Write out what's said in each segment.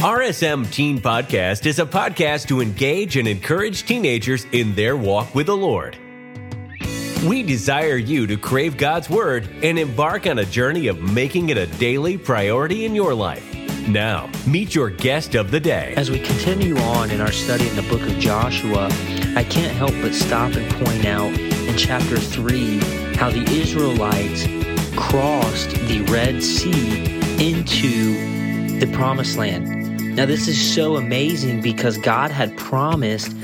RSM Teen Podcast is a podcast to engage and encourage teenagers in their walk with the Lord. We desire you to crave God's Word and embark on a journey of making it a daily priority in your life. Now, meet your guest of the day. As we continue on in our study in the book of Joshua, I can't help but stop and point out in chapter 3 how the Israelites crossed the Red Sea into the promised land. Now, this is so amazing because God had promised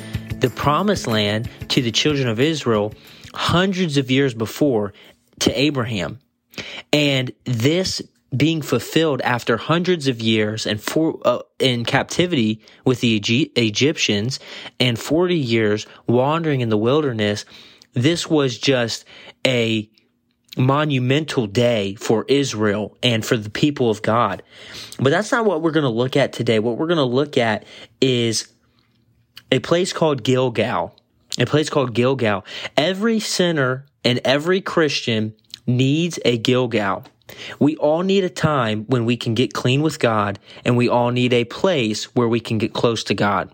the promised land to the children of Israel hundreds of years before to Abraham. And this being fulfilled after hundreds of years and for, uh, in captivity with the Egyptians and 40 years wandering in the wilderness, this was just a monumental day for Israel and for the people of God. But that's not what we're going to look at today. What we're going to look at is a place called Gilgal. A place called Gilgal. Every sinner and every Christian needs a Gilgal. We all need a time when we can get clean with God, and we all need a place where we can get close to God.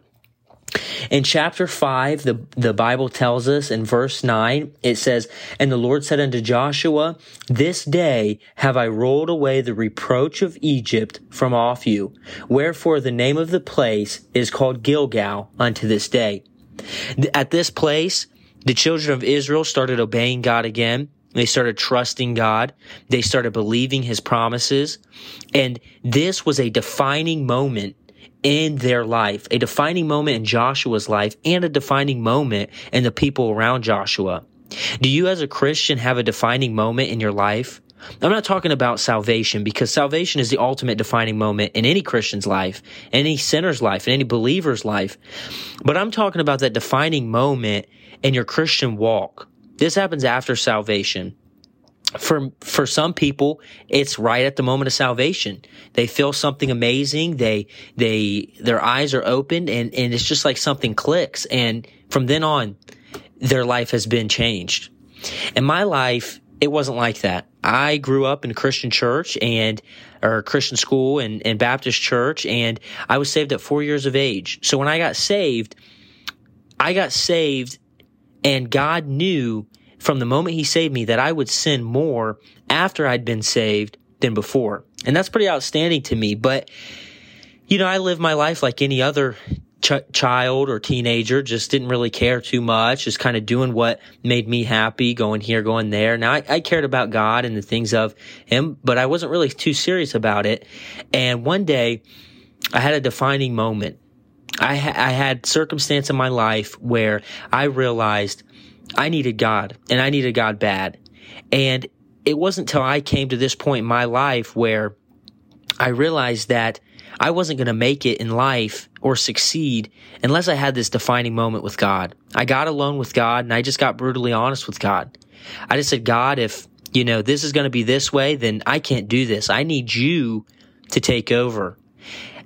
In chapter 5, the, the Bible tells us in verse 9, it says, And the Lord said unto Joshua, This day have I rolled away the reproach of Egypt from off you. Wherefore the name of the place is called Gilgal unto this day. At this place, the children of Israel started obeying God again. They started trusting God. They started believing his promises. And this was a defining moment in their life, a defining moment in Joshua's life and a defining moment in the people around Joshua. Do you as a Christian have a defining moment in your life? I'm not talking about salvation because salvation is the ultimate defining moment in any Christian's life, any sinner's life, in any believer's life. But I'm talking about that defining moment in your Christian walk. This happens after salvation for for some people it's right at the moment of salvation. They feel something amazing. They they their eyes are opened and and it's just like something clicks. And from then on their life has been changed. In my life it wasn't like that. I grew up in a christian church and or christian school and, and baptist church and i was saved at four years of age. So when i got saved i got saved and god knew from the moment he saved me that I would sin more after I'd been saved than before. And that's pretty outstanding to me. But, you know, I live my life like any other ch- child or teenager, just didn't really care too much, just kind of doing what made me happy, going here, going there. Now, I, I cared about God and the things of Him, but I wasn't really too serious about it. And one day, I had a defining moment. I, ha- I had circumstance in my life where I realized I needed God and I needed God bad. And it wasn't until I came to this point in my life where I realized that I wasn't going to make it in life or succeed unless I had this defining moment with God. I got alone with God and I just got brutally honest with God. I just said, God, if, you know, this is going to be this way, then I can't do this. I need you to take over.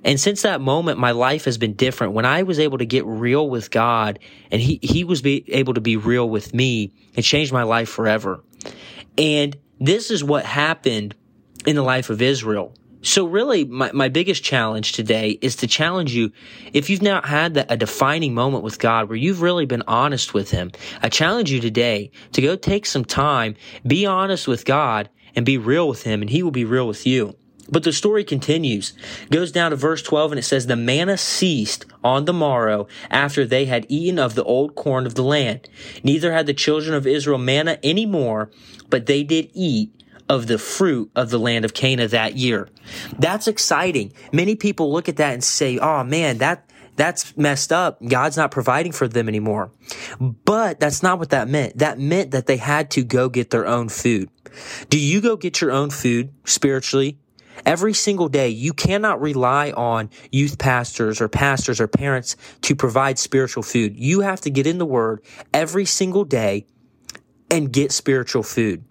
And since that moment, my life has been different. When I was able to get real with God and he, he was able to be real with me, it changed my life forever. And this is what happened in the life of Israel. So really, my, my biggest challenge today is to challenge you. If you've not had that, a defining moment with God where you've really been honest with Him, I challenge you today to go take some time, be honest with God and be real with Him and He will be real with you. But the story continues, goes down to verse 12, and it says, The manna ceased on the morrow after they had eaten of the old corn of the land. Neither had the children of Israel manna any more, but they did eat of the fruit of the land of Canaan that year. That's exciting. Many people look at that and say, Oh man, that, that's messed up. God's not providing for them anymore. But that's not what that meant. That meant that they had to go get their own food. Do you go get your own food spiritually? Every single day, you cannot rely on youth pastors or pastors or parents to provide spiritual food. You have to get in the word every single day and get spiritual food.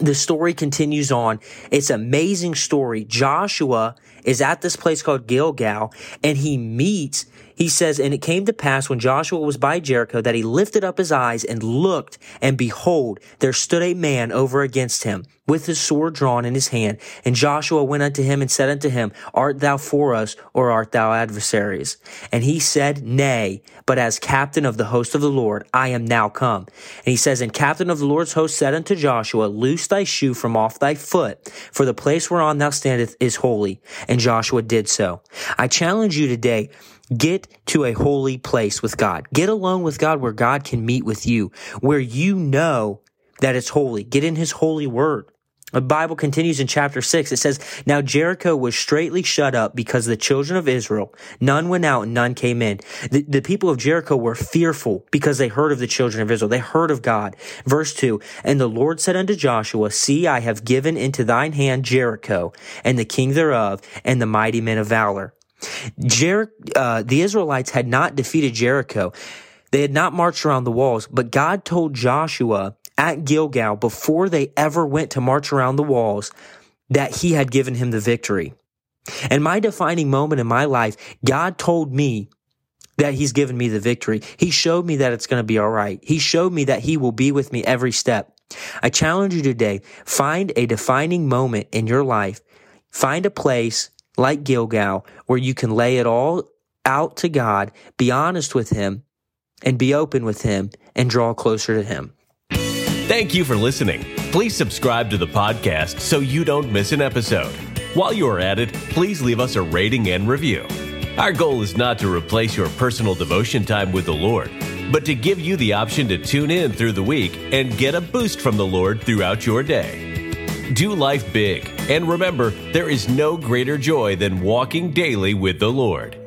The story continues on. It's an amazing story. Joshua is at this place called Gilgal and he meets he says, And it came to pass when Joshua was by Jericho that he lifted up his eyes and looked, and behold, there stood a man over against him with his sword drawn in his hand. And Joshua went unto him and said unto him, Art thou for us, or art thou adversaries? And he said, Nay, but as captain of the host of the Lord, I am now come. And he says, And captain of the Lord's host said unto Joshua, Loose thy shoe from off thy foot, for the place whereon thou standest is holy. And Joshua did so. I challenge you today, Get to a holy place with God. Get alone with God where God can meet with you, where you know that it's holy. Get in his holy word. The Bible continues in chapter 6. It says, Now Jericho was straightly shut up because the children of Israel, none went out and none came in. The, the, people of Jericho were fearful because they heard of the children of Israel. They heard of God. Verse 2, And the Lord said unto Joshua, See, I have given into thine hand Jericho, and the king thereof, and the mighty men of valor. Jer- uh, the Israelites had not defeated Jericho. They had not marched around the walls, but God told Joshua at Gilgal before they ever went to march around the walls that he had given him the victory. And my defining moment in my life, God told me that he's given me the victory. He showed me that it's going to be all right. He showed me that he will be with me every step. I challenge you today, find a defining moment in your life. Find a place like Gilgal where you can lay it all out to God, be honest with him, and be open with him and draw closer to him. Thank you for listening. Please subscribe to the podcast so you don't miss an episode. While you are at it, please leave us a rating and review. Our goal is not to replace your personal devotion time with the Lord, but to give you the option to tune in through the week and get a boost from the Lord throughout your day. Do life big, and remember, there is no greater joy than walking daily with the Lord.